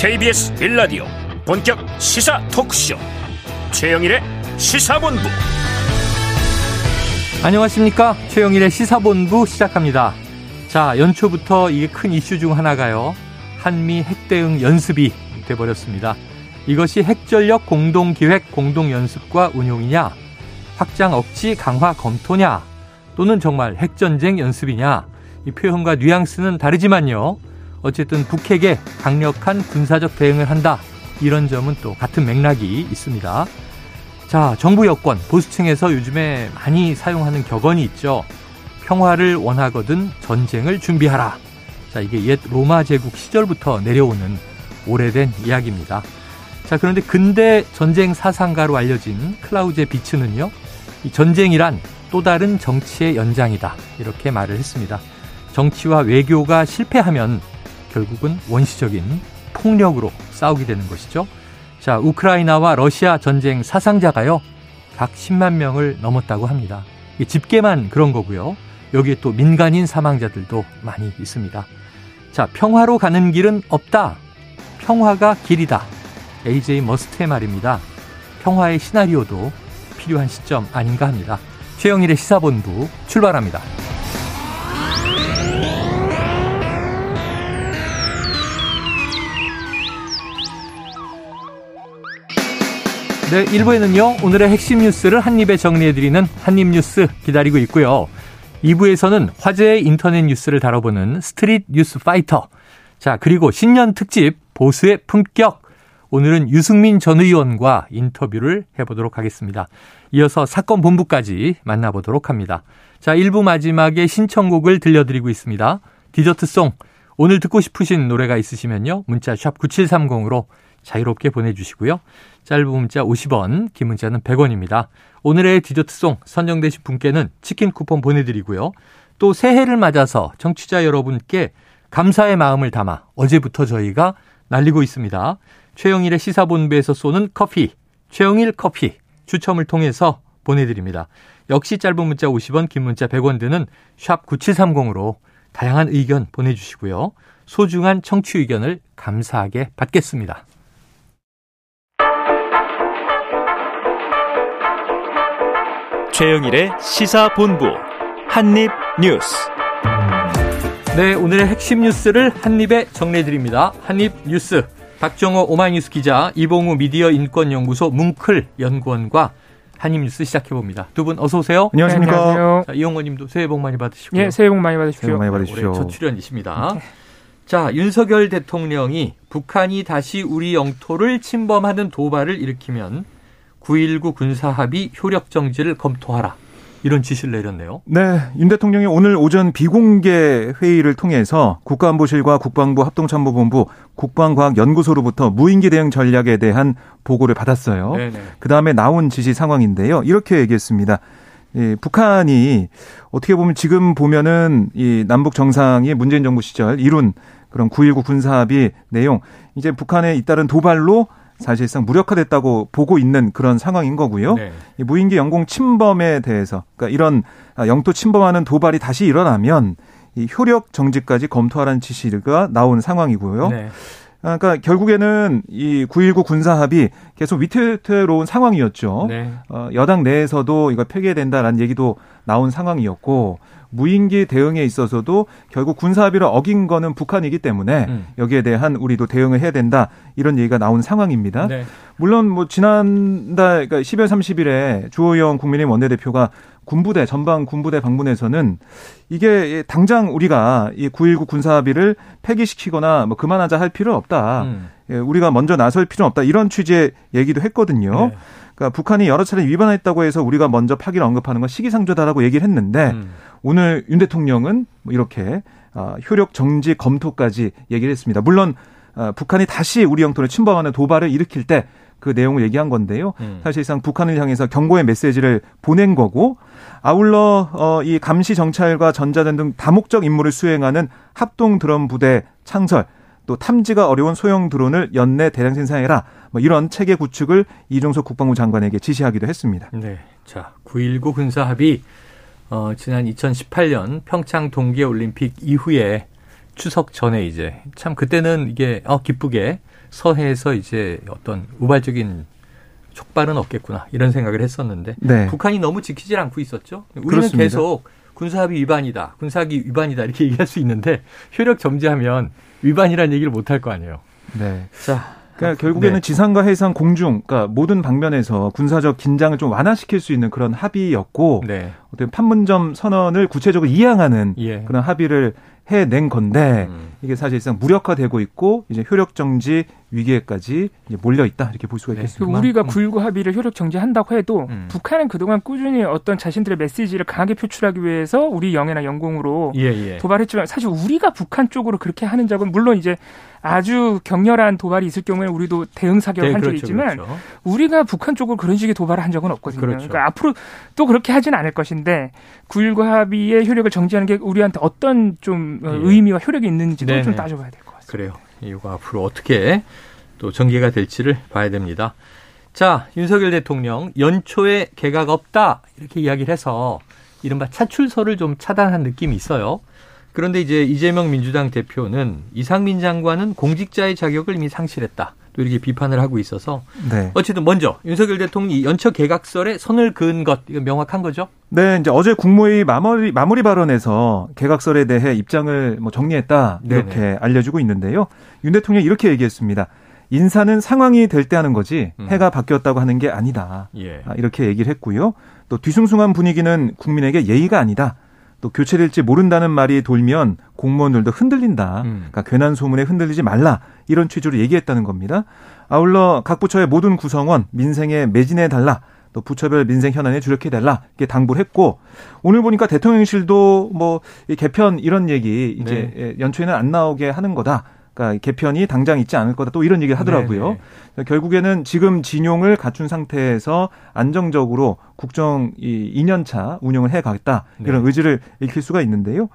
KBS 빌라디오 본격 시사 토크쇼. 최영일의 시사본부. 안녕하십니까? 최영일의 시사본부 시작합니다. 자 연초부터 이게 큰 이슈 중 하나가요. 한미 핵대응 연습이 돼버렸습니다. 이것이 핵전력 공동기획 공동연습과 운용이냐? 확장 억지 강화 검토냐? 또는 정말 핵전쟁 연습이냐? 이 표현과 뉘앙스는 다르지만요 어쨌든 북핵에 강력한 군사적 대응을 한다. 이런 점은 또 같은 맥락이 있습니다. 자, 정부 여권, 보수층에서 요즘에 많이 사용하는 격언이 있죠. 평화를 원하거든 전쟁을 준비하라. 자, 이게 옛 로마 제국 시절부터 내려오는 오래된 이야기입니다. 자, 그런데 근대 전쟁 사상가로 알려진 클라우제 비츠는요, 이 전쟁이란 또 다른 정치의 연장이다. 이렇게 말을 했습니다. 정치와 외교가 실패하면 결국은 원시적인 폭력으로 싸우게 되는 것이죠. 자, 우크라이나와 러시아 전쟁 사상자가요, 각 10만 명을 넘었다고 합니다. 집계만 그런 거고요. 여기에 또 민간인 사망자들도 많이 있습니다. 자, 평화로 가는 길은 없다. 평화가 길이다. AJ 머스트의 말입니다. 평화의 시나리오도 필요한 시점 아닌가 합니다. 최영일의 시사본부 출발합니다. 네, 1부에는요, 오늘의 핵심 뉴스를 한입에 정리해드리는 한입뉴스 기다리고 있고요. 2부에서는 화제의 인터넷 뉴스를 다뤄보는 스트릿 뉴스 파이터. 자, 그리고 신년 특집 보수의 품격. 오늘은 유승민 전 의원과 인터뷰를 해보도록 하겠습니다. 이어서 사건 본부까지 만나보도록 합니다. 자, 1부 마지막에 신청곡을 들려드리고 있습니다. 디저트송. 오늘 듣고 싶으신 노래가 있으시면요. 문자 샵 9730으로 자유롭게 보내주시고요. 짧은 문자 50원, 긴 문자는 100원입니다. 오늘의 디저트송 선정되신 분께는 치킨 쿠폰 보내드리고요. 또 새해를 맞아서 청취자 여러분께 감사의 마음을 담아 어제부터 저희가 날리고 있습니다. 최영일의 시사본부에서 쏘는 커피, 최영일 커피 추첨을 통해서 보내드립니다. 역시 짧은 문자 50원, 긴 문자 100원 드는 샵 9730으로 다양한 의견 보내주시고요. 소중한 청취 의견을 감사하게 받겠습니다. 최영일의 시사본부 한입뉴스. 네, 오늘의 핵심 뉴스를 한입에 정리해드립니다. 한입뉴스. 박정호 오마이뉴스 기자, 이봉우 미디어 인권연구소 뭉클 연구원과 한입뉴스 시작해봅니다. 두 분 어서 오세요. 안녕하십니까. 네, 안녕하세요. 자, 이용원 님도 새해 복 많이 받으시고요. 예, 새해 복 많이 받으십시오. 새해 복 많이 받으십시오. 올해 첫 출연이십니다. 네. 자, 윤석열 대통령이 북한이 다시 우리 영토를 침범하는 도발을 일으키면 9.19 군사합의 효력 정지를 검토하라. 이런 지시를 내렸네요. 네, 윤 대통령이 오늘 오전 비공개 회의를 통해서 국가안보실과 국방부 합동참모본부 국방과학연구소로부터 무인기 대응 전략에 대한 보고를 받았어요. 그 다음에 나온 지시 상황인데요. 이렇게 얘기했습니다. 예, 북한이 어떻게 보면 지금 보면은 이 남북 정상이 문재인 정부 시절 이룬 그런 9.19 군사합의 내용 이제 북한에 잇따른 도발로 사실상 무력화됐다고 보고 있는 그런 상황인 거고요. 네. 이 무인기 영공 침범에 대해서 그러니까 이런 영토 침범하는 도발이 다시 일어나면 이 효력 정지까지 검토하라는 지시가 나온 상황이고요. 네. 그러니까 결국에는 이 9.19 군사합의 계속 위태로운 상황이었죠. 네. 어, 여당 내에서도 이거 폐기된다라는 얘기도 나온 상황이었고 무인기 대응에 있어서도 결국 군사 합의를 어긴 거는 북한이기 때문에 음. 여기에 대한 우리도 대응을 해야 된다 이런 얘기가 나온 상황입니다. 네. 물론 뭐 지난달 그러니까 12월 30일에 주호영 국민의힘 원내대표가 군부대 전방 군부대 방문해서는 이게 당장 우리가 이 9.19 군사 합의를 폐기시키거나 뭐 그만하자 할 필요 없다. 음. 예, 우리가 먼저 나설 필요는 없다. 이런 취지의 얘기도 했거든요. 네. 그러니까 북한이 여러 차례 위반했다고 해서 우리가 먼저 파기를 언급하는 건 시기상조다라고 얘기를 했는데 음. 오늘 윤 대통령은 뭐 이렇게 어, 효력 정지 검토까지 얘기를 했습니다. 물론 어, 북한이 다시 우리 영토를 침범하는 도발을 일으킬 때 그 내용을 얘기한 건데요. 음. 사실상 북한을 향해서 경고의 메시지를 보낸 거고 아울러 어, 이 감시 정찰과 전자전 등 다목적 임무를 수행하는 합동 드론 부대 창설 또 탐지가 어려운 소형 드론을 연내 대량 생산해라. 뭐 이런 체계 구축을 이종석 국방부 장관에게 지시하기도 했습니다. 네. 자, 9.19 군사 합의 어, 지난 2018년 평창 동계 올림픽 이후에 추석 전에 이제 참 그때는 이게 어 기쁘게 서해에서 이제 어떤 우발적인 촉발은 없겠구나 이런 생각을 했었는데 네. 북한이 너무 지키질 않고 있었죠. 우리는 그렇습니다. 계속 군사합의 위반이다, 군사합의 위반이다 이렇게 얘기할 수 있는데 효력 정지하면 위반이라는 얘기를 못 할 거 아니에요. 네. 자, 그러니까 결국에는 네. 지상과 해상, 공중, 그러니까 모든 방면에서 군사적 긴장을 좀 완화시킬 수 있는 그런 합의였고 네. 어떤 판문점 선언을 구체적으로 이양하는 예. 그런 합의를 해낸 건데 음. 이게 사실상 무력화되고 있고 이제 효력 정지 위기에까지 몰려 있다 이렇게 볼 수가 네. 있겠습니다. 우리가 9.19 합의를 효력 정지한다고 해도 음. 북한은 그동안 꾸준히 어떤 자신들의 메시지를 강하게 표출하기 위해서 우리 영해나 영공으로 예, 예. 도발했지만 사실 우리가 북한 쪽으로 그렇게 하는 적은 물론 이제 아주 격렬한 도발이 있을 경우에 우리도 대응 사격을 네, 한 적이 그렇죠, 있지만 그렇죠. 우리가 북한 쪽으로 그런 식의 도발을 한 적은 없거든요. 그렇죠. 그러니까 앞으로 또 그렇게 하지는 않을 것인데 9.19 합의의 효력을 정지하는 게 우리한테 어떤 좀 네. 의미와 효력이 있는지도 네네. 좀 따져봐야 될 것 같습니다. 그래요. 이거 앞으로 어떻게 또 전개가 될지를 봐야 됩니다. 자, 윤석열 대통령 연초에 개각 없다 이렇게 이야기를 해서 이른바 차출서를 좀 차단한 느낌이 있어요. 그런데 이제 이재명 민주당 대표는 이상민 장관은 공직자의 자격을 이미 상실했다. 또 이렇게 비판을 하고 있어서 네. 어쨌든 먼저 윤석열 대통령이 연초 개각설에 선을 그은 것 이거 명확한 거죠? 네, 이제 어제 국무회의 마무리 마무리 발언에서 개각설에 대해 입장을 뭐 정리했다 이렇게 네네. 알려주고 있는데요. 윤 대통령이 이렇게 얘기했습니다. 인사는 상황이 될 때 하는 거지 음. 해가 바뀌었다고 하는 게 아니다. 예. 아, 이렇게 얘기를 했고요. 또 뒤숭숭한 분위기는 국민에게 예의가 아니다. 또 교체될지 모른다는 말이 돌면 공무원들도 흔들린다. 음. 그러니까 괜한 소문에 흔들리지 말라. 이런 취지로 얘기했다는 겁니다. 아울러 각 부처의 모든 구성원 민생에 매진해 달라. 또 부처별 민생 현안에 주력해 달라 이렇게 당부를 했고 오늘 보니까 대통령실도 뭐 개편 이런 얘기 이제 네. 연초에는 안 나오게 하는 거다. 그러니까 개편이 당장 있지 않을 거다 또 이런 얘기를 하더라고요. 네네. 네. 결국에는 지금 진용을 갖춘 상태에서 안정적으로 국정 이 2년차 운영을 해가겠다 이런 네. 의지를 읽힐 수가 있는데요.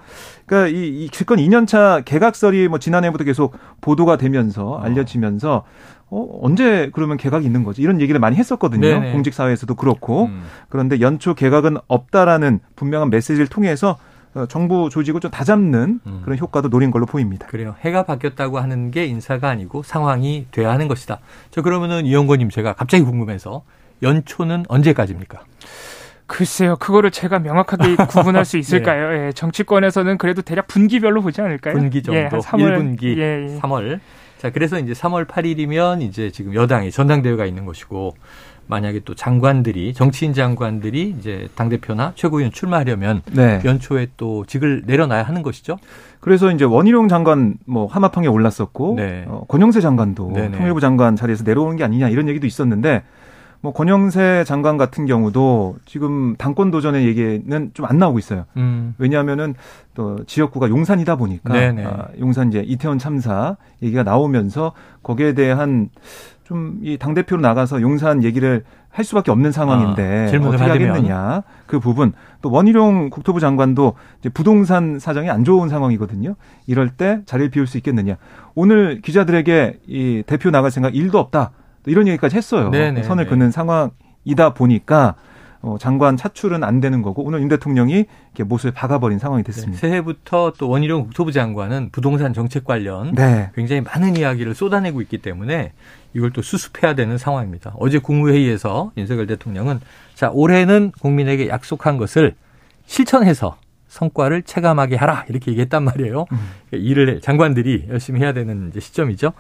그러니까 이, 이 집권 2년차 개각설이 뭐 지난해부터 계속 보도가 되면서 어. 알려지면서 어, 언제 그러면 개각이 있는 거지? 이런 얘기를 많이 했었거든요. 네네. 공직사회에서도 그렇고. 음. 그런데 연초 개각은 없다라는 분명한 메시지를 통해서 어, 정부 조직을 좀 다잡는 음. 그런 효과도 노린 걸로 보입니다. 그래요. 해가 바뀌었다고 하는 게 인사가 아니고 상황이 돼야 하는 것이다. 저 그러면은 이영권님 제가 갑자기 궁금해서 연초는 언제까지입니까? 글쎄요, 그거를 제가 명확하게 구분할 수 있을까요? 네. 예, 정치권에서는 그래도 대략 분기별로 보지 않을까요? 분기 정도, 예, 3월, 1분기, 예, 예. 3월. 자, 그래서 이제 3월 8일이면 이제 지금 여당이 전당대회가 있는 것이고 만약에 또 장관들이 정치인 장관들이 이제 당 대표나 최고위원 출마하려면 네. 연초에 또 직을 내려놔야 하는 것이죠. 그래서 이제 원희룡 장관 뭐 하마평에 올랐었고 네. 어, 권영세 장관도 네네. 통일부 장관 자리에서 내려오는 게 아니냐 이런 얘기도 있었는데 뭐 권영세 장관 같은 경우도 지금 당권 도전의 얘기는 좀 안 나오고 있어요. 음. 왜냐하면은 또 지역구가 용산이다 보니까 아, 용산 이제 이태원 참사 얘기가 나오면서 거기에 대한 좀 이 당 대표로 나가서 용산 얘기를 할 수밖에 없는 상황인데 아, 어떻게 하겠느냐 그 부분 또 원희룡 국토부 장관도 이제 부동산 사정이 안 좋은 상황이거든요. 이럴 때 자리를 비울 수 있겠느냐. 오늘 기자들에게 이 대표 나갈 생각 일도 없다. 이런 얘기까지 했어요. 네네, 선을 긋는 상황이다 보니까 어, 장관 차출은 안 되는 거고 오늘 윤 대통령이 이렇게 못을 박아버린 상황이 됐습니다. 네, 새해부터 또 원희룡 국토부 장관은 부동산 정책 관련 네. 굉장히 많은 이야기를 쏟아내고 있기 때문에 이걸 또 수습해야 되는 상황입니다. 어제 국무회의에서 윤석열 대통령은 자 올해는 국민에게 약속한 것을 실천해서 성과를 체감하게 하라 이렇게 얘기했단 말이에요. 음. 일을 장관들이 열심히 해야 되는 시점이죠.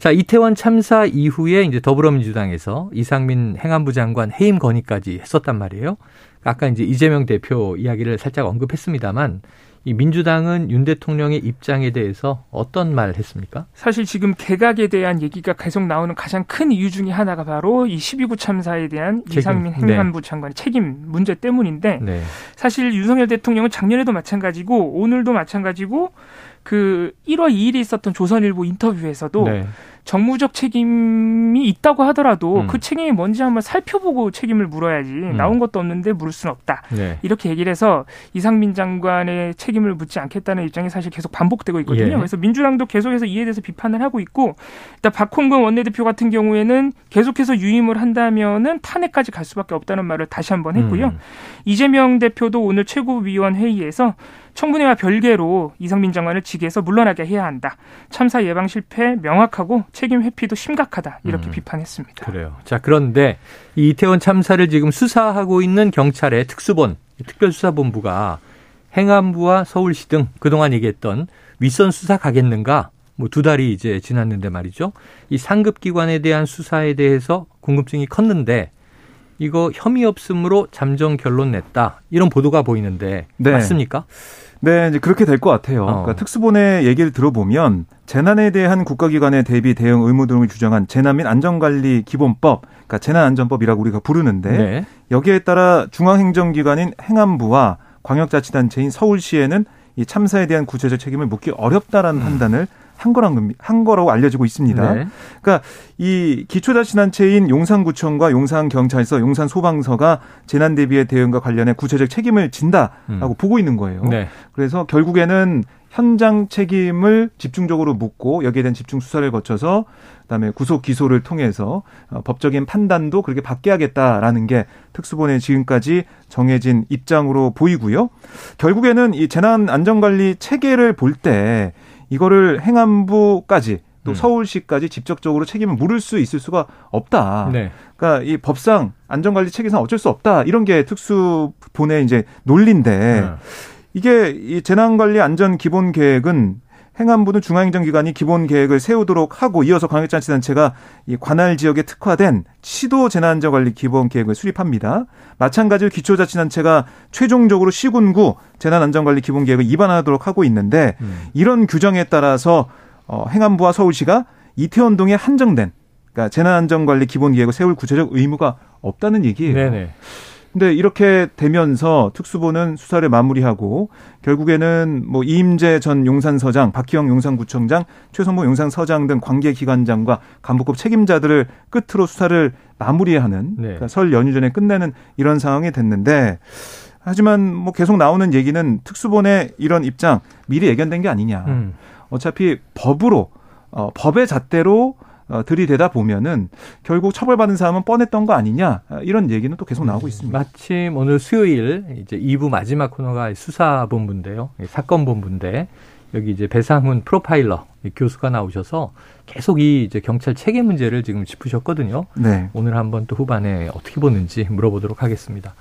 자, 이태원 참사 이후에 이제 더불어민주당에서 이상민 행안부 장관 해임 건의까지 했었단 말이에요. 아까 이제 이재명 대표 이야기를 살짝 언급했습니다만 이 민주당은 윤 대통령의 입장에 대해서 어떤 말 했습니까? 사실 지금 개각에 대한 얘기가 계속 나오는 가장 큰 이유 중에 하나가 바로 이 12구 참사에 대한 책임. 이상민 네. 행안부 네. 장관의 책임 문제 때문인데 네. 사실 윤석열 대통령은 작년에도 마찬가지고 오늘도 마찬가지고 그 1월 2일에 있었던 조선일보 인터뷰에서도 네. 정무적 책임이 있다고 하더라도 음. 그 책임이 뭔지 한번 살펴보고 책임을 물어야지 음. 나온 것도 없는데 물을 수는 없다. 네. 이렇게 얘기를 해서 이상민 장관의 책임을 묻지 않겠다는 입장이 사실 계속 반복되고 있거든요. 예. 그래서 민주당도 계속해서 이에 대해서 비판을 하고 있고 일단 박홍근 원내대표 같은 경우에는 계속해서 유임을 한다면은 탄핵까지 갈 수밖에 없다는 말을 다시 한번 했고요. 음. 이재명 대표도 오늘 최고위원 회의에서 청문회와 별개로 이상민 장관을 직위에서 물러나게 해야 한다. 참사 예방 실패 명확하고 책임 회피도 심각하다. 이렇게 음, 비판했습니다. 그래요. 자, 그런데 이 이태원 참사를 지금 수사하고 있는 경찰의 특수본 특별수사본부가 행안부와 서울시 등 그동안 얘기했던 윗선 수사 가겠는가? 뭐 두 달이 이제 지났는데 말이죠. 이 상급 기관에 대한 수사에 대해서 궁금증이 컸는데 이거 혐의 없음으로 잠정 결론 냈다. 이런 보도가 보이는데 네. 맞습니까? 네, 이제 그렇게 될 것 같아요. 어. 그러니까 특수본의 얘기를 들어보면 재난에 대한 국가기관의 대비 대응 의무 등을 규정한 재난 및 안전관리 기본법, 그러니까 재난안전법이라고 우리가 부르는데 네. 여기에 따라 중앙행정기관인 행안부와 광역자치단체인 서울시에는 이 참사에 대한 구체적 책임을 묻기 어렵다라는 음. 판단을 한 거란 한 거라고 알려지고 있습니다. 네. 그러니까 이 기초자치단체인 용산구청과 용산경찰서, 용산소방서가 재난 대비의 대응과 관련해 구체적 책임을 진다라고 음. 보고 있는 거예요. 네. 그래서 결국에는 현장 책임을 집중적으로 묻고 여기에 대한 집중 수사를 거쳐서 그다음에 구속 기소를 통해서 어, 법적인 판단도 그렇게 받게 하겠다라는 게 특수본의 지금까지 정해진 입장으로 보이고요. 결국에는 이 재난 안전관리 체계를 볼때 이거를 행안부까지 또 음. 서울시까지 직접적으로 책임을 물을 수 있을 수가 없다. 네. 그러니까 이 법상 안전관리 체계상 어쩔 수 없다. 이런 게 특수본의 이제 논리인데 네. 이게 이 재난관리 안전 기본 계획은 행안부는 중앙행정기관이 기본 계획을 세우도록 하고 이어서 광역자치단체가 이 관할 지역에 특화된 시도 재난안전 관리 기본 계획을 수립합니다. 마찬가지로 기초자치단체가 최종적으로 시군구 재난안전관리 기본 계획을 입안하도록 하고 있는데 음. 이런 규정에 따라서 어, 행안부와 서울시가 이태원동에 한정된 그러니까 재난안전관리 기본 계획을 세울 구체적 의무가 없다는 얘기예요. 네네. 근데 이렇게 되면서 특수본은 수사를 마무리하고 결국에는 뭐 이임재 전 용산서장, 박희영 용산구청장, 최성모 용산서장 등 관계기관장과 간부급 책임자들을 끝으로 수사를 마무리하는 네. 그러니까 설 연휴 전에 끝내는 이런 상황이 됐는데 하지만 뭐 계속 나오는 얘기는 특수본의 이런 입장 미리 예견된 게 아니냐. 음. 어차피 법으로 어, 법의 잣대로 어, 들이대다 보면은 결국 처벌받은 사람은 뻔했던 거 아니냐 이런 얘기는 또 계속 나오고 있습니다. 마침 오늘 수요일 이제 2부 마지막 코너가 수사본부인데요. 사건 본부인데 여기 이제 배상훈 프로파일러 교수가 나오셔서 계속 이 이제 경찰 체계 문제를 지금 짚으셨거든요. 네. 오늘 한번 또 후반에 어떻게 보는지 물어보도록 하겠습니다.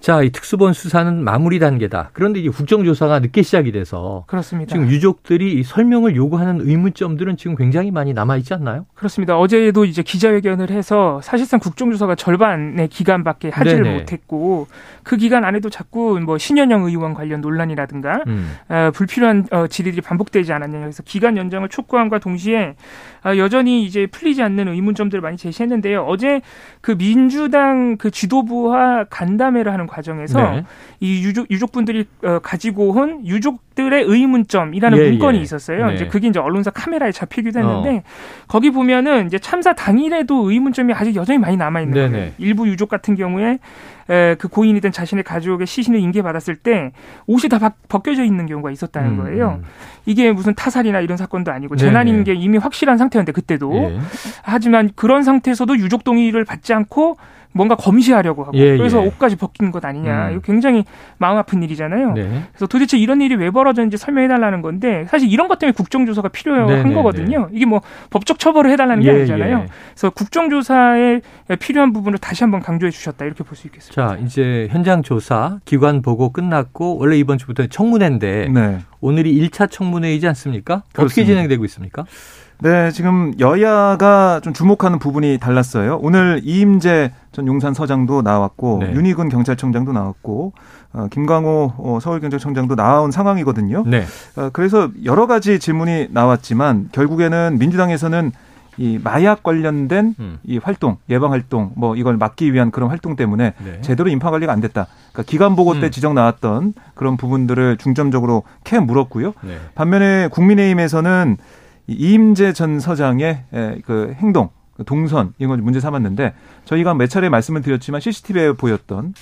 자, 이 특수본 수사는 마무리 단계다. 그런데 이제 국정조사가 늦게 시작이 돼서 그렇습니다. 지금 유족들이 이 설명을 요구하는 의문점들은 지금 굉장히 많이 남아 있지 않나요? 그렇습니다. 어제도 이제 기자회견을 해서 사실상 국정조사가 절반의 기간밖에 하지를 네네. 못했고 그 기간 안에도 자꾸 뭐 신현영 의원 관련 논란이라든가 음. 어, 불필요한 어, 질의들이 반복되지 않았냐. 그래서 기간 연장을 촉구함과 동시에 어, 여전히 이제 풀리지 않는 의문점들을 많이 제시했는데요. 어제 그 민주당 그 지도부와 간담회를 하는 과정에서 네. 이 유족 유족분들이 어, 가지고 온 유족들의 의문점이라는 예, 문건이 예. 있었어요. 네. 이제 그게 이제 언론사 카메라에 잡히기도 했는데 어. 거기 보면은 이제 참사 당일에도 의문점이 아직 여전히 많이 남아 있는 거예요. 네. 일부 유족 같은 경우에 에, 그 고인이든 자신의 가족의 시신을 인계받았을 때 옷이 다 벗겨져 있는 경우가 있었다는 음, 거예요. 음. 이게 무슨 타살이나 이런 사건도 아니고 재난인 게 이미 확실한 상태였는데 그때도 예. 하지만 그런 상태에서도 유족 동의를 받지 않고 뭔가 검시하려고 하고 예, 그래서 예. 옷까지 벗긴 것 아니냐 음. 이거 굉장히 마음 아픈 일이잖아요. 네. 그래서 도대체 이런 일이 왜 벌어졌는지 설명해 달라는 건데 사실 이런 것 때문에 국정조사가 필요한 네, 네 거거든요. 네. 이게 뭐 법적 처벌을 해달라는 게 예, 아니잖아요. 예. 그래서 국정조사에 필요한 부분을 다시 한번 강조해 주셨다 이렇게 볼 수 있겠습니다. 자 이제 현장 조사 기관 보고 끝났고 원래 이번 주부터 청문회인데 네. 오늘이 1차 청문회이지 않습니까? 그렇습니다. 어떻게 진행되고 있습니까? 네, 지금 여야가 좀 주목하는 부분이 달랐어요. 오늘 이임재 전 용산 서장도 나왔고 네. 윤희근 경찰청장도 나왔고 어, 김광호 어, 서울경찰청장도 나온 상황이거든요. 네. 어, 그래서 여러 가지 질문이 나왔지만 결국에는 민주당에서는 이 마약 관련된 음. 이 활동, 예방 활동, 뭐 이걸 막기 위한 그런 활동 때문에 네. 제대로 인파 관리가 안 됐다. 그러니까 기간 보고 때 음. 지적 나왔던 그런 부분들을 중점적으로 캐 물었고요. 네. 반면에 국민의힘에서는 이임재 전 서장의 그 행동, 그 동선 이런 걸 문제 삼았는데 저희가 몇 차례 말씀을 드렸지만 CCTV에 보였던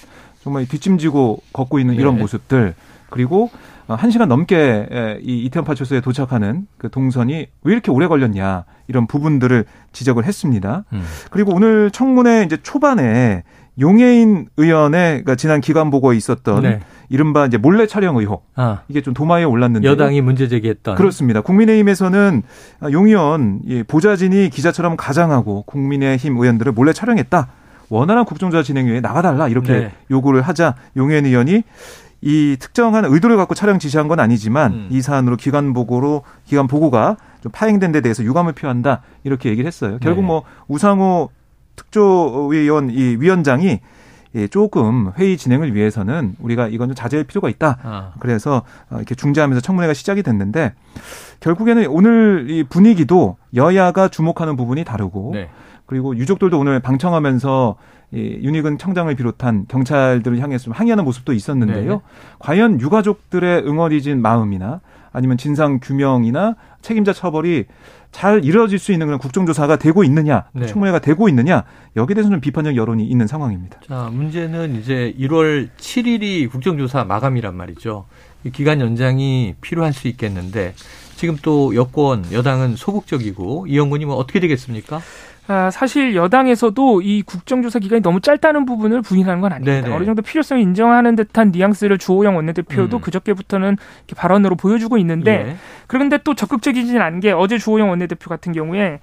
정말 뒷짐지고 걷고 있는 이런 네. 모습들 그리고 한 시간 넘게 이 이태원 파출소에 도착하는 그 동선이 왜 이렇게 오래 걸렸냐 이런 부분들을 지적을 했습니다. 음. 그리고 오늘 청문회 이제 초반에 용해인 의원의 그러니까 지난 기간 보고에 있었던 네. 이른바 이제 몰래 촬영 의혹 아. 이게 좀 도마에 올랐는데 여당이 문제 제기했던 그렇습니다. 국민의힘에서는 용의원 보좌진이 기자처럼 가장하고 국민의힘 의원들을 몰래 촬영했다. 원활한 국정조사 진행 위에 나가달라 이렇게 네. 요구를 하자 용의원 의원이 이 특정한 의도를 갖고 촬영 지시한 건 아니지만 음. 이 사안으로 기관 보고로 기관 보고가 좀 파행된 데 대해서 유감을 표한다 이렇게 얘기를 했어요. 결국 네. 뭐 우상호 특조위원 이 위원장이 예, 조금 회의 진행을 위해서는 우리가 이건 좀 자제할 필요가 있다. 아. 그래서 어, 이렇게 중재하면서 청문회가 시작이 됐는데 결국에는 오늘 이 분위기도 여야가 주목하는 부분이 다르고 네. 그리고 유족들도 오늘 방청하면서 이 윤희근 청장을 비롯한 경찰들을 향해서 좀 항의하는 모습도 있었는데요. 네. 과연 유가족들의 응어리진 마음이나 아니면 진상 규명이나 책임자 처벌이 잘 이루어질 수 있는 그런 국정조사가 되고 있느냐, 네. 청문회가 되고 있느냐 여기에 대해서는 좀 비판적 여론이 있는 상황입니다. 자 문제는 이제 1월 7일이 국정조사 마감이란 말이죠. 기간 연장이 필요할 수 있겠는데 지금 또 여권 여당은 소극적이고 이영근이 뭐 어떻게 되겠습니까? 아, 사실 여당에서도 이 국정조사 기간이 너무 짧다는 부분을 부인하는 건 아닙니다. 네네. 어느 정도 필요성을 인정하는 듯한 뉘앙스를 주호영 원내대표도 음. 그저께부터는 발언으로 보여주고 있는데 예. 그런데 또 적극적이진 않은 게 어제 주호영 원내대표 같은 경우에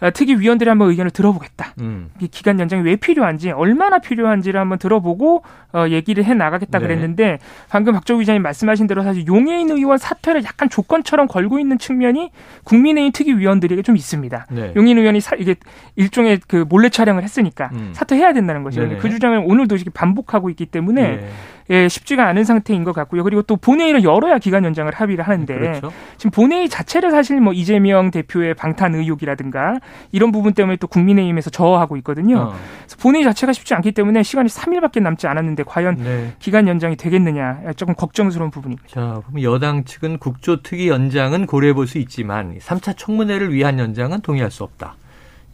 아, 특위 위원들이 한번 의견을 들어보겠다. 음. 이 기간 연장이 왜 필요한지 얼마나 필요한지를 한번 들어보고 어, 얘기를 해 나가겠다 네. 그랬는데 방금 박정우 기자님 말씀하신 대로 사실 용해인 의원 사퇴를 약간 조건처럼 걸고 있는 측면이 국민의힘 특위 위원들에게 좀 있습니다. 네. 용해인 의원이 사, 이게 일종의 그 몰래 촬영을 했으니까 음. 사퇴해야 된다는 것이죠. 그 주장을 오늘도 반복하고 있기 때문에 네. 예, 쉽지가 않은 상태인 것 같고요. 그리고 또 본회의를 열어야 기간 연장을 합의를 하는데 그렇죠. 지금 본회의 자체를 사실 뭐 이재명 대표의 방탄 의혹이라든가 이런 부분 때문에 또 국민의힘에서 저어하고 있거든요. 어. 그래서 본회의 자체가 쉽지 않기 때문에 시간이 3일밖에 남지 않았는데 과연 네. 기간 연장이 되겠느냐 조금 걱정스러운 부분입니다. 자, 그럼 여당 측은 국조특위 연장은 고려해 볼 수 있지만 3차 청문회를 위한 연장은 동의할 수 없다.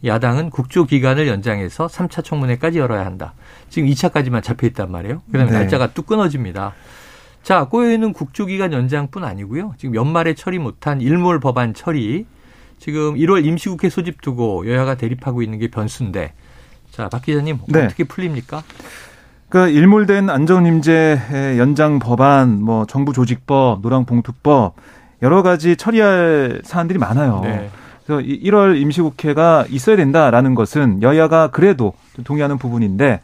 야당은 국조 기간을 연장해서 3차 청문회까지 열어야 한다. 지금 2차까지만 잡혀 있단 말이에요. 그다음에 네. 날짜가 뚝 끊어집니다. 자, 꼬여있는 국조 기간 연장뿐 아니고요. 지금 연말에 처리 못한 일몰 법안 처리 지금 1월 임시국회 소집 두고 여야가 대립하고 있는 게 변수인데 자, 박 기자님 네. 어떻게 풀립니까? 그 일몰된 안전임제 연장 법안, 뭐 정부 조직법, 노랑봉투법 여러 가지 처리할 사안들이 많아요. 네. 그래서 1월 임시국회가 있어야 된다라는 것은 여야가 그래도 동의하는 부분인데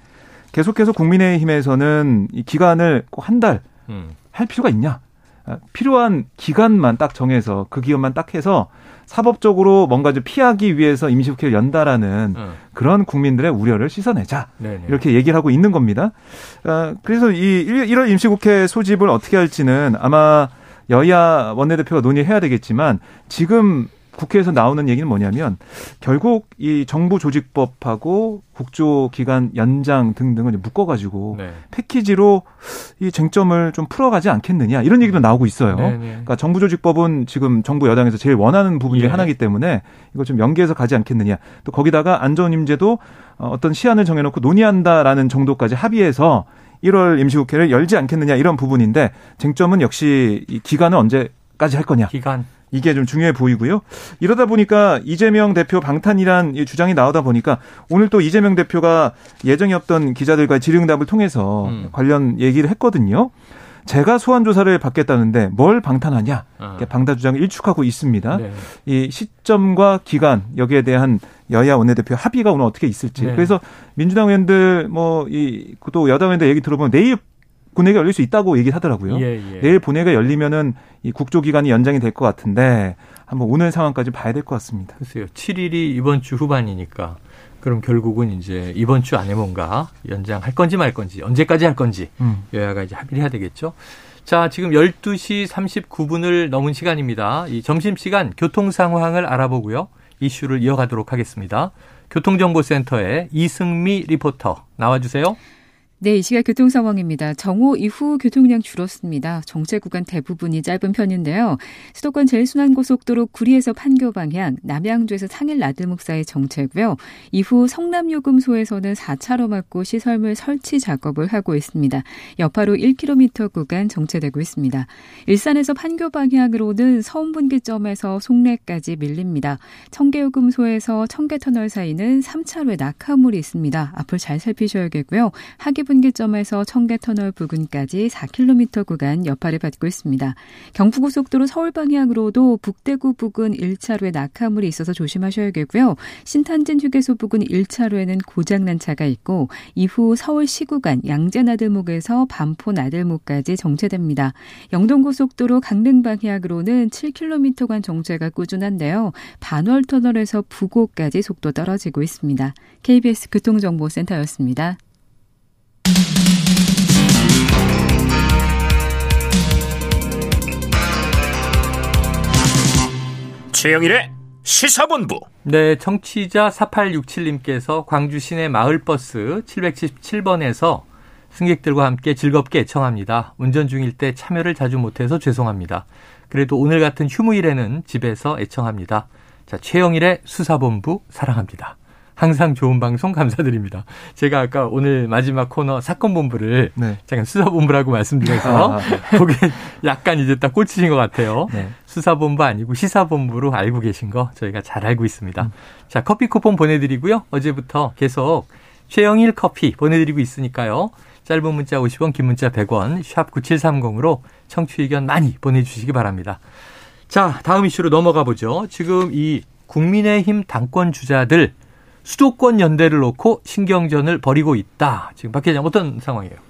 계속해서 국민의힘에서는 이 기간을 꼭 한 달할 음. 필요가 있냐? 아, 필요한 기간만 딱 정해서 그 기간만 딱 해서 사법적으로 뭔가 좀 피하기 위해서 임시국회를 연다라는 음. 그런 국민들의 우려를 씻어내자 네네. 이렇게 얘기를 하고 있는 겁니다. 아, 그래서 이 1월 임시국회 소집을 어떻게 할지는 아마 여야 원내대표가 논의해야 되겠지만 지금 국회에서 나오는 얘기는 뭐냐면 결국 이 정부 조직법하고 국조 기간 연장 등등을 묶어가지고 네. 패키지로 이 쟁점을 좀 풀어가지 않겠느냐 이런 얘기도 나오고 있어요. 네, 네. 그러니까 정부 조직법은 지금 정부 여당에서 제일 원하는 부분 중에 예. 하나이기 때문에 이거 좀 연계해서 가지 않겠느냐. 또 거기다가 안전임제도 어, 어떤 시한을 정해놓고 논의한다라는 정도까지 합의해서 1월 임시국회를 열지 않겠느냐 이런 부분인데 쟁점은 역시 이 기간은 언제까지 할 거냐. 기간. 이게 좀 중요해 보이고요. 이러다 보니까 이재명 대표 방탄이란 주장이 나오다 보니까 오늘 또 이재명 대표가 예정이 없던 기자들과 질의응답을 통해서 음. 관련 얘기를 했거든요. 제가 소환 조사를 받겠다는데 뭘 방탄하냐 아. 방탄 주장을 일축하고 있습니다. 네. 이 시점과 기간 여기에 대한 여야 원내대표 합의가 오늘 어떻게 있을지. 네. 그래서 민주당 의원들 뭐이또 여당 의원들 얘기 들어보면 내일 본회의가 열릴 수 있다고 얘기를 하더라고요. 예, 예. 내일 본회의가 열리면은 이 국조 기간이 연장이 될 것 같은데 한번 오늘 상황까지 봐야 될 것 같습니다. 글쎄요. 7일이 이번 주 후반이니까 그럼 결국은 이제 이번 주 안에 뭔가 연장할 건지 말 건지 언제까지 할 건지 음. 여야가 이제 합의를 해야 되겠죠. 자, 지금 12시 39분을 넘은 시간입니다. 이 점심시간 교통 상황을 알아보고요. 이슈를 이어가도록 하겠습니다. 교통정보센터의 이승미 리포터 나와주세요. 네, 이 시각 교통 상황입니다. 정오 이후 교통량 줄었습니다. 정체 구간 대부분이 짧은 편인데요. 수도권 제일순환고속도로 구리에서 판교 방향, 남양주에서 상일 나들목 사이 정체고요. 이후 성남요금소에서는 4차로 막고 시설물 설치 작업을 하고 있습니다. 여파로 1km 구간 정체되고 있습니다. 일산에서 판교 방향으로는 서운분기점에서 송내까지 밀립니다. 청계요금소에서 청계터널 사이는 3차로에 낙하물이 있습니다. 앞을 잘 살피셔야겠고요. 하기 분기점에서 청계터널 부근까지 4km 구간 여파를 받고 있습니다. 경부고속도로 서울 방향으로도 북대구 부근 1차로에 낙하물이 있어서 조심하셔야겠고요. 신탄진 휴게소 부근 1차로에는 고장난 차가 있고 이후 서울 시구간 양재나들목에서 반포 나들목까지 정체됩니다. 영동고속도로 강릉 방향으로는 7km간 정체가 꾸준한데요. 반월터널에서 부곡까지 속도 떨어지고 있습니다. KBS 교통정보센터였습니다. 최영일의 시사본부. 네, 청취자 4867님께서 광주 시내 마을버스 777번에서 승객들과 함께 즐겁게 애청합니다. 운전 중일 때 참여를 자주 못해서 죄송합니다. 그래도 오늘 같은 휴무일에는 집에서 애청합니다. 자, 최영일의 수사본부 사랑합니다. 항상 좋은 방송 감사드립니다. 제가 아까 오늘 마지막 코너 사건 본부를 네. 잠깐 수사 본부라고 말씀드려서 아, 네. 그게 약간 이제 딱 꽂히신 것 같아요. 네. 수사본부 아니고 시사본부로 알고 계신 거 저희가 잘 알고 있습니다. 음. 자, 커피 쿠폰 보내드리고요. 어제부터 계속 최영일 커피 보내드리고 있으니까요. 짧은 문자 50원, 긴 문자 100원, 샵 9730으로 청취 의견 많이 보내주시기 바랍니다. 자, 다음 이슈로 넘어가 보죠. 지금 이 국민의힘 당권 주자들 수도권 연대를 놓고 신경전을 벌이고 있다. 지금 박 회장 어떤 상황이에요?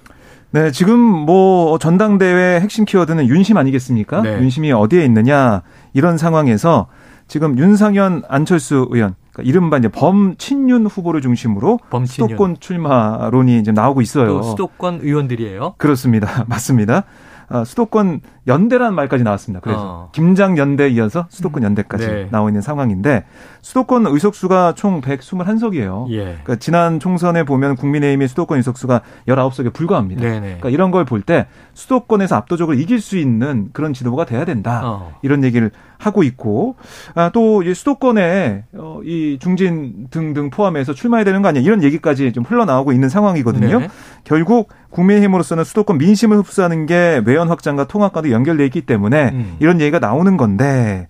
네, 지금 뭐 전당대회 핵심 키워드는 윤심 아니겠습니까? 네. 윤심이 어디에 있느냐 이런 상황에서 지금 윤상현 안철수 의원 그러니까 이른바 이제 범친윤 후보를 중심으로 범친윤. 수도권 출마론이 이제 나오고 있어요. 수도권 의원들이에요? 그렇습니다. 맞습니다. 아, 수도권 연대라는 말까지 나왔습니다. 그래서 어. 김장 연대 이어서 수도권 음. 연대까지 네. 나와 있는 상황인데 수도권 의석수가 총 121석이에요. 예. 그러니까 지난 총선에 보면 국민의힘의 수도권 의석수가 19석에 불과합니다. 네네. 그러니까 이런 걸 볼 때 수도권에서 압도적으로 이길 수 있는 그런 지도부가 돼야 된다. 어. 이런 얘기를 하고 있고 아, 또 수도권에 어, 이 중진 등등 포함해서 출마해야 되는 거 아니야 이런 얘기까지 좀 흘러나오고 있는 상황이거든요. 네. 결국 국민의힘으로서는 수도권 민심을 흡수하는 게 외연 확장과 통합과도 연결돼 있기 때문에 음. 이런 얘기가 나오는 건데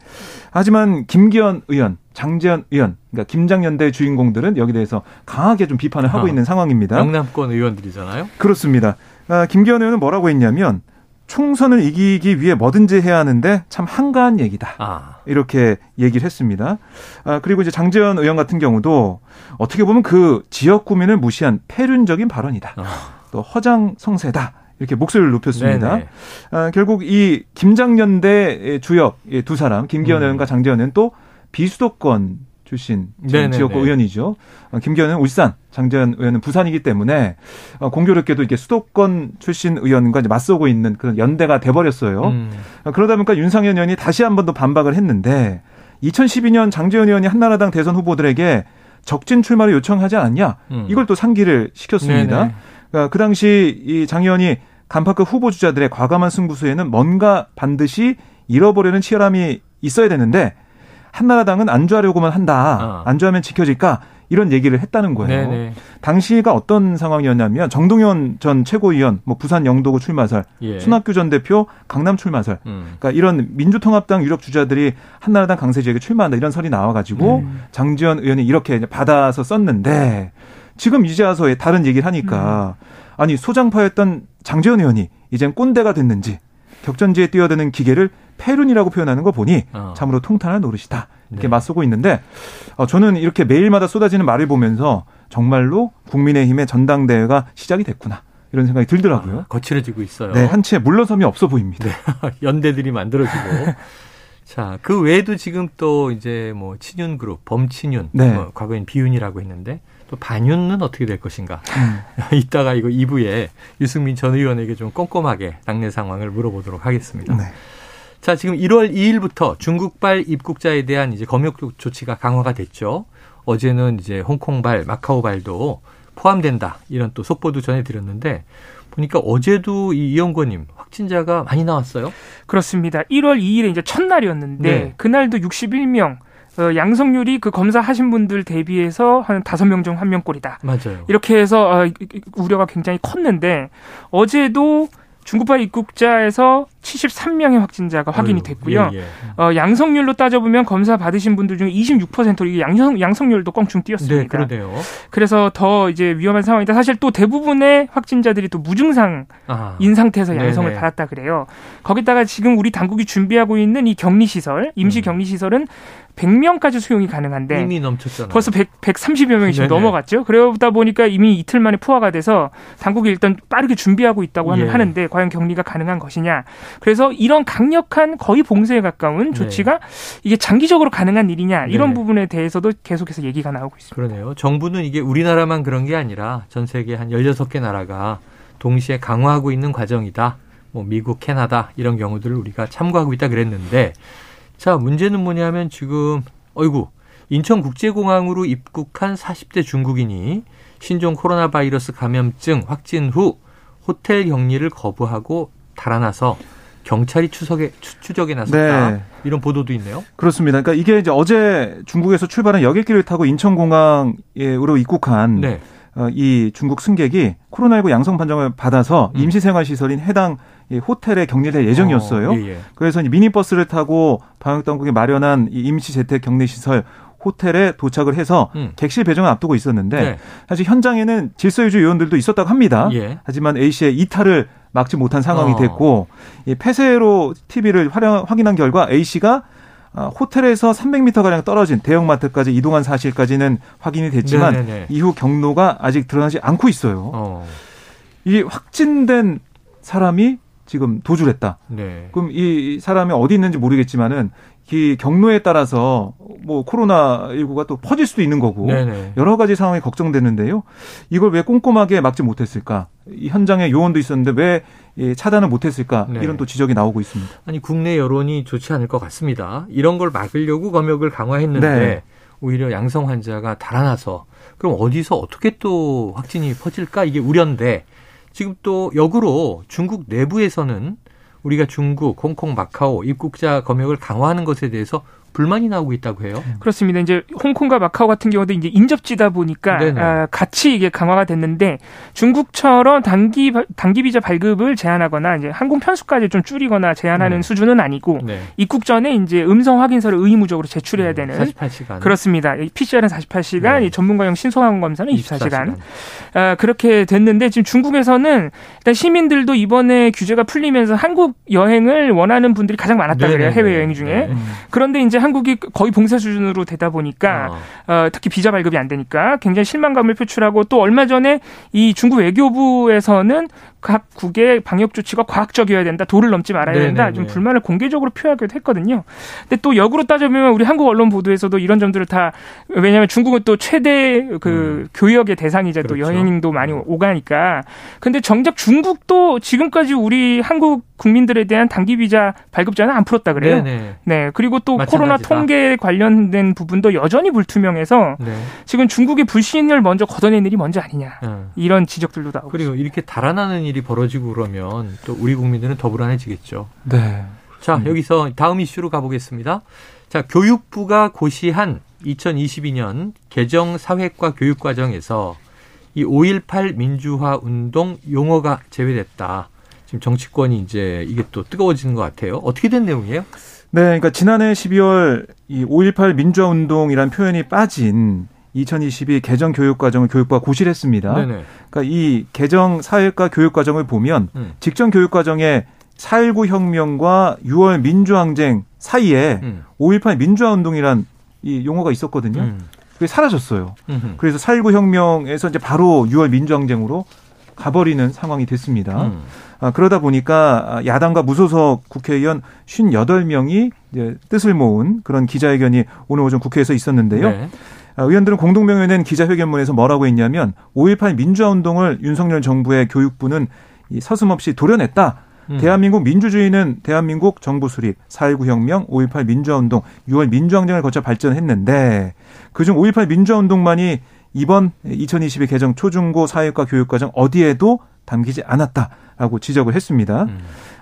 하지만 김기현 의원, 장재현 의원, 그러니까 김장연대 주인공들은 여기 대해서 강하게 좀 비판을 하고 어. 있는 상황입니다. 영남권 의원들이잖아요. 그렇습니다. 아, 김기현 의원은 뭐라고 했냐면 총선을 이기기 위해 뭐든지 해야 하는데 참 한가한 얘기다. 아. 이렇게 얘기를 했습니다. 아, 그리고 이제 장재현 의원 같은 경우도 어떻게 보면 그 지역 구민을 무시한 폐륜적인 발언이다. 아. 또 허장 성세다. 이렇게 목소리를 높였습니다. 아, 결국 이 김장연대 주역 두 사람 김기현 음. 의원과 장재현 의원 또 비수도권 출신 지역구 의원이죠. 어, 김기현은 울산, 장재현 의원은 부산이기 때문에 어, 공교롭게도 이게 수도권 출신 의원과 맞서고 있는 그런 연대가 돼버렸어요. 음. 어, 그러다 보니까 윤상현 의원이 다시 한 번 더 반박을 했는데 2012년 장재현 의원이 한나라당 대선 후보들에게 적진 출마를 요청하지 않았냐? 음. 이걸 또 상기를 시켰습니다. 그러니까 그 당시 이장 의원이 간파급 후보 주자들의 과감한 승부수에는 뭔가 반드시 잃어버리는 치열함이 있어야 되는데 한나라당은 안주하려고만 한다. 어. 안주하면 지켜질까? 이런 얘기를 했다는 거예요. 네네. 당시가 어떤 상황이었냐면 정동현 전 최고위원, 뭐 부산 영도구 출마설, 예. 순학규 전 대표 강남 출마설, 음. 그러니까 이런 민주통합당 유력 주자들이 한나라당 강세 지역에 출마한다 이런 설이 나와가지고 음. 장지현 의원이 이렇게 받아서 썼는데 지금 이제 와서 다른 얘기를 하니까 음. 아니 소장파였던 장지현 의원이 이젠 꼰대가 됐는지 격전지에 뛰어드는 기계를 페룬이라고 표현하는 거 보니 어. 참으로 통탄한 노릇이다. 이렇게 네. 맞서고 있는데 어, 저는 이렇게 매일마다 쏟아지는 말을 보면서 정말로 국민의힘의 전당대회가 시작이 됐구나. 이런 생각이 들더라고요. 아, 거칠어지고 있어요. 네, 한채 물러섬이 없어 보입니다. 네. 연대들이 만들어지고. 자, 그 외에도 지금 또 이제 뭐 친윤 그룹, 범친윤, 네. 뭐 과거엔 비윤이라고 했는데 또 반윤은 어떻게 될 것인가. 음. 이따가 이거 2부에 유승민 전 의원에게 좀 꼼꼼하게 당내 상황을 물어보도록 하겠습니다. 네. 자, 지금 1월 2일부터 중국발 입국자에 대한 이제 검역 조치가 강화가 됐죠. 어제는 이제 홍콩발, 마카오발도 포함된다. 이런 또 속보도 전해드렸는데 보니까 어제도 이 이영권님 확진자가 많이 나왔어요. 그렇습니다. 1월 2일에 이제 첫날이었는데 네. 그날도 61명 어, 양성률이 그 검사하신 분들 대비해서 한 다섯 명 중 한 명꼴이다. 맞아요. 이렇게 해서 어, 우려가 굉장히 컸는데 어제도 중국발 입국자에서 73명의 확진자가 확인이 됐고요. 예, 예. 어, 양성률로 따져보면 검사 받으신 분들 중에 26%로 이게 양성, 양성률도 껑충 뛰었습니다. 네, 그러네요. 그래서 더 이제 위험한 상황이다. 사실 또 대부분의 확진자들이 또 무증상인 상태에서 양성을 네네. 받았다 그래요. 거기다가 지금 우리 당국이 준비하고 있는 이 격리시설, 임시 음. 격리시설은 100명까지 수용이 가능한데 이미 넘쳤잖아요. 벌써 100, 130여 명이 지금 네네. 넘어갔죠. 그러다 보니까 이미 이틀 만에 포화가 돼서 당국이 일단 빠르게 준비하고 있다고 예. 하는데 과연 격리가 가능한 것이냐. 그래서 이런 강력한 거의 봉쇄에 가까운 네. 조치가 네. 이게 장기적으로 가능한 일이냐 이런 네. 부분에 대해서도 계속해서 얘기가 나오고 있습니다. 그러네요. 정부는 이게 우리나라만 그런 게 아니라 전 세계 한 16개 나라가 동시에 강화하고 있는 과정이다. 뭐 미국, 캐나다 이런 경우들을 우리가 참고하고 있다 그랬는데 자, 문제는 뭐냐면 지금 어이구 인천국제공항으로 입국한 40대 중국인이 신종 코로나 바이러스 감염증 확진 후 호텔 격리를 거부하고 달아나서 경찰이 추석에 추 적에 나섰다 네. 이런 보도도 있네요. 그렇습니다. 그러니까 이게 이제 어제 중국에서 출발한 여객기를 타고 인천공항으로 입국한 네. 어, 이 중국 승객이 코로나19 양성 판정을 받아서 음. 임시생활시설인 해당 호텔에 격리될 예정이었어요. 어, 예, 예. 그래서 미니버스를 타고 방역당국이 마련한 이 임시재택 격리시설 호텔에 도착을 해서 음. 객실 배정을 앞두고 있었는데 네. 사실 현장에는 질서유지 요원들도 있었다고 합니다. 예. 하지만 A 씨의 이탈을 막지 못한 상황이 어. 됐고 이 폐쇄로 TV를 확인한 결과 A 씨가 아, 호텔에서 300m 가량 떨어진 대형마트까지 이동한 사실까지는 확인이 됐지만 네네네. 이후 경로가 아직 드러나지 않고 있어요. 어. 이 확진된 사람이 지금 도주를 했다. 네. 그럼 이 사람이 어디 있는지 모르겠지만은 이 경로에 따라서 뭐 코로나 19가 또 퍼질 수도 있는 거고 네네. 여러 가지 상황이 걱정되는데요. 이걸 왜 꼼꼼하게 막지 못했을까? 이 현장에 요원도 있었는데 왜 차단을 못했을까? 네. 이런 또 지적이 나오고 있습니다. 아니 국내 여론이 좋지 않을 것 같습니다. 이런 걸 막으려고 검역을 강화했는데 네. 오히려 양성 환자가 달아나서 그럼 어디서 어떻게 또 확진이 퍼질까 이게 우려인데 지금 또 역으로 중국 내부에서는 우리가 중국, 홍콩, 마카오 입국자 검역을 강화하는 것에 대해서 불만이 나오고 있다고 해요. 그렇습니다. 이제 홍콩과 마카오 같은 경우도 이제 인접지다 보니까 아, 같이 이게 강화가 됐는데 중국처럼 단기 단기 비자 발급을 제한하거나 이제 항공 편수까지 좀 줄이거나 제한하는 네. 수준은 아니고 네. 입국 전에 이제 음성 확인서를 의무적으로 제출해야 네. 되는 48시간. 그렇습니다. PCR은 48시간, 전문가용 신속항공 검사는 24시간. 24시간. 아, 그렇게 됐는데 지금 중국에서는 일단 시민들도 이번에 규제가 풀리면서 한국 여행을 원하는 분들이 가장 많았다 그래요. 해외 여행 중에. 네. 그런데 이제 한국이 거의 봉쇄 수준으로 되다 보니까 어. 어, 특히 비자 발급이 안 되니까 굉장히 실망감을 표출하고 또 얼마 전에 이 중국 외교부에서는 각 국의 방역 조치가 과학적이어야 된다, 도를 넘지 말아야 네네네. 된다, 좀 불만을 공개적으로 표하기도 했거든요. 근데 또 역으로 따져보면 우리 한국 언론 보도에서도 이런 점들을 다 왜냐하면 중국은 또 최대 그 음. 교역의 대상이자 그렇죠. 또 여행도 많이 음. 오가니까. 근데 정작 중국도 지금까지 우리 한국 국민들에 대한 단기 비자 발급자는 안 풀었다 그래요. 네네. 네. 그리고 또 마찬가지다. 코로나 통계 관련된 부분도 여전히 불투명해서 네. 지금 중국의 불신을 먼저 걷어낸 일이 먼저 아니냐 음. 이런 지적들도 나오고. 그리고 이렇게 달아나는 일이 벌어지고 그러면 또 우리 국민들은 더 불안해지겠죠. 네. 자, 음. 여기서 다음 이슈로 가보겠습니다. 자, 교육부가 고시한 2022년 개정 사회과 교육 과정에서 이 5.18 민주화 운동 용어가 제외됐다. 지금 정치권이 이제 이게 또 뜨거워지는 것 같아요. 어떻게 된 내용이에요? 네, 그러니까 지난해 12월 이 5.18 민주화 운동이란 표현이 빠진 2022 개정 교육 과정을 교육부가 고시했습니다. 그러니까 이 개정 사회과 교육 과정을 보면 음. 직전 교육 과정에 4.19 혁명과 6월 민주항쟁 사이에 음. 5.18 민주화 운동이란 이 용어가 있었거든요. 음. 그게 사라졌어요. 음흠. 그래서 4.19 혁명에서 이제 바로 6월 민주항쟁으로 가버리는 상황이 됐습니다. 음. 아, 그러다 보니까 야당과 무소속 국회의원 58명이 이제 뜻을 모은 그런 기자회견이 오늘 오전 국회에서 있었는데요. 네. 아, 의원들은 공동명령에 낸 기자회견문에서 뭐라고 했냐면 5.18 민주화운동을 윤석열 정부의 교육부는 서슴없이 도려냈다. 음. 대한민국 민주주의는 대한민국 정부 수립, 4.19 혁명, 5.18 민주화운동, 6월 민주항쟁을 거쳐 발전했는데 그중 5.18 민주화운동만이 이번 2022 개정 초중고 사회과 교육과정 어디에도 담기지 않았다라고 지적을 했습니다. 음.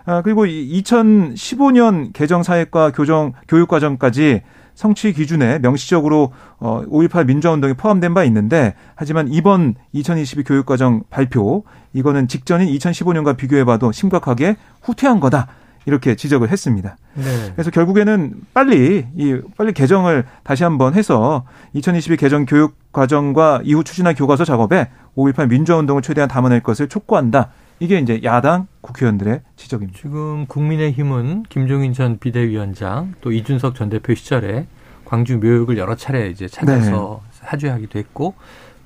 아, 그리고 2015년 개정 사회과 교정 교육과정까지 성취 기준에 명시적으로 어, 5.18 민주화운동이 포함된 바 있는데 하지만 이번 2022 교육과정 발표 이거는 직전인 2015년과 비교해봐도 심각하게 후퇴한 거다. 이렇게 지적을 했습니다. 네. 그래서 결국에는 빨리 이 빨리 개정을 다시 한번 해서 2022 개정 교육 과정과 이후 추진할 교과서 작업에 5.18 민주화 운동을 최대한 담아낼 것을 촉구한다. 이게 이제 야당 국회의원들의 지적입니다. 지금 국민의힘은 김종인 전 비대위원장 또 이준석 전 대표 시절에 광주 묘역을 여러 차례 이제 찾아서 네. 사죄하기도 했고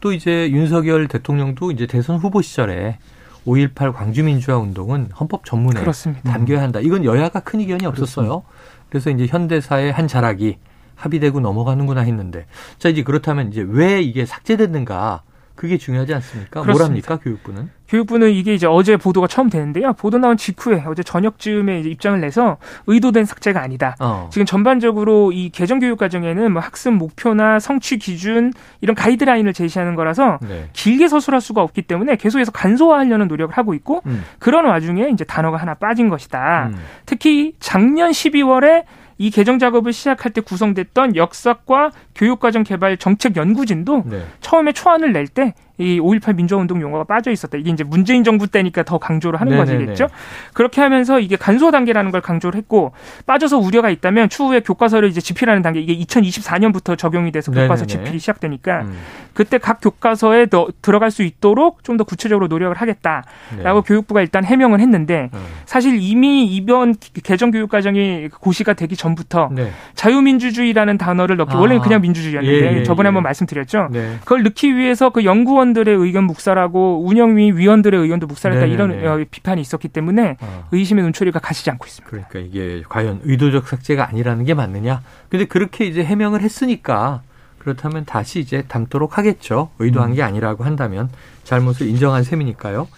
또 이제 윤석열 대통령도 이제 대선 후보 시절에 5.18 광주민주화 운동은 헌법 전문에 그렇습니다. 담겨야 한다. 이건 여야가 큰 이견이 없었어요. 그렇습니다. 그래서 이제 현대사의 한 자락이 합의되고 넘어가는구나 했는데 자 이제 그렇다면 이제 왜 이게 삭제됐는가 그게 중요하지 않습니까? 그렇습니다. 합니까 교육부는? 교육부는 이게 이제 어제 보도가 처음 되는데요. 보도 나온 직후에 어제 저녁 쯤에 이제 입장을 내서 의도된 삭제가 아니다. 어. 지금 전반적으로 이 개정 교육 과정에는 뭐 학습 목표나 성취 기준 이런 가이드라인을 제시하는 거라서 네. 길게 서술할 수가 없기 때문에 계속해서 간소화하려는 노력을 하고 있고 음. 그런 와중에 이제 단어가 하나 빠진 것이다. 음. 특히 작년 12월에 이 개정 작업을 시작할 때 구성됐던 역사과 교육과정 개발 정책 연구진도 네. 처음에 초안을 낼때 이5.18 민주화운동 용어가 빠져 있었다. 이게 이제 문재인 정부 때니까 더 강조를 하는 거지겠죠. 그렇게 하면서 이게 간소 단계라는 걸 강조를 했고 빠져서 우려가 있다면 추후에 교과서를 이제 집필하는 단계 이게 2024년부터 적용이 돼서 교과서 네네네. 집필이 시작되니까 음. 그때 각 교과서에 더 들어갈 수 있도록 좀 더 구체적으로 노력을 하겠다라고 네. 교육부가 일단 해명을 했는데 음. 사실 이미 이번 개정 교육 과정이 고시가 되기 전부터 네. 자유민주주의라는 단어를 넣기 아. 원래는 그냥 민주주의였는데 예, 예, 저번에 예. 한번 말씀드렸죠. 네. 그걸 넣기 위해서 그 연구원 위원들의 의견 묵살하고 운영위 위원들의 의견도 묵살했다 네네네. 이런 어, 비판이 있었기 때문에 어. 의심의 눈초리가 가시지 않고 있습니다. 그러니까 이게 과연 의도적 삭제가 아니라는 게 맞느냐? 근데 그렇게 이제 해명을 했으니까 그렇다면 다시 이제 담도록 하겠죠. 의도한 음. 게 아니라고 한다면 잘못을 인정한 셈이니까요.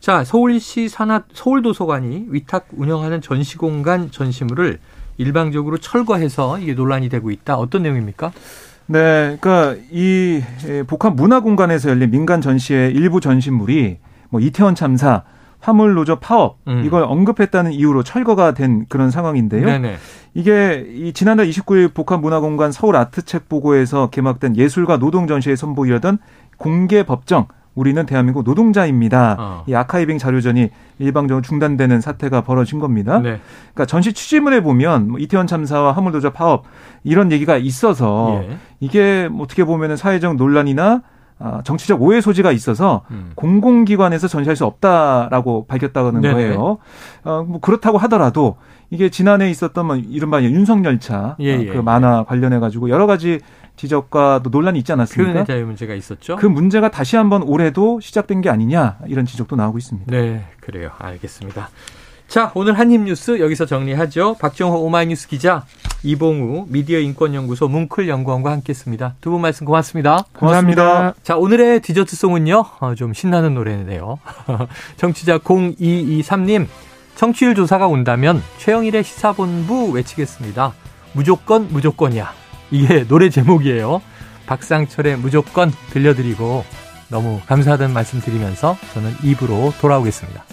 자, 서울시 산하 서울도서관이 위탁 운영하는 전시공간 전시물을 일방적으로 철거해서 이게 논란이 되고 있다. 어떤 내용입니까? 네, 그러니까 이 북한 문화 공간에서 열린 민간 전시의 일부 전시물이 뭐 이태원 참사, 화물 노조 파업 음. 이걸 언급했다는 이유로 철거가 된 그런 상황인데요. 네네. 이게 이 지난달 29일 북한 문화 공간 서울 아트책 보고에서 개막된 예술과 노동 전시회 선보이려던 공개 법정 우리는 대한민국 노동자입니다. 어. 이 아카이빙 자료전이 일방적으로 중단되는 사태가 벌어진 겁니다. 네. 그러니까 전시 취지문에 보면 뭐 이태원 참사와 화물도저 파업 이런 얘기가 있어서 예. 이게 뭐 어떻게 보면은 사회적 논란이나 아, 정치적 오해 소지가 있어서 음. 공공기관에서 전시할 수 없다라고 밝혔다는 네네. 거예요. 어, 뭐 그렇다고 하더라도 이게 지난해 있었던 뭐 이른바 윤석열차 예, 예. 그 만화 관련해 가지고 여러 가지 지적과 또 논란이 있지 않았습니까? 그 자유 문제가 있었죠. 그 문제가 다시 한번 올해도 시작된 게 아니냐 이런 지적도 나오고 있습니다. 네, 그래요. 알겠습니다. 자, 오늘 한입 뉴스 여기서 정리하죠. 박정호 오마이뉴스 기자, 이봉우 미디어 인권연구소 뭉클 연구원과 함께했습니다. 두 분 말씀 고맙습니다. 고맙습니다. 고맙습니다. 자, 오늘의 디저트 송은요. 어, 좀 신나는 노래네요. 정치자 0223님, 청취율 조사가 온다면 최영일의 시사본부 외치겠습니다. 무조건 무조건이야. 이게 노래 제목이에요. 박상철의 무조건 들려드리고 너무 감사하다는 말씀 드리면서 저는 입으로 돌아오겠습니다.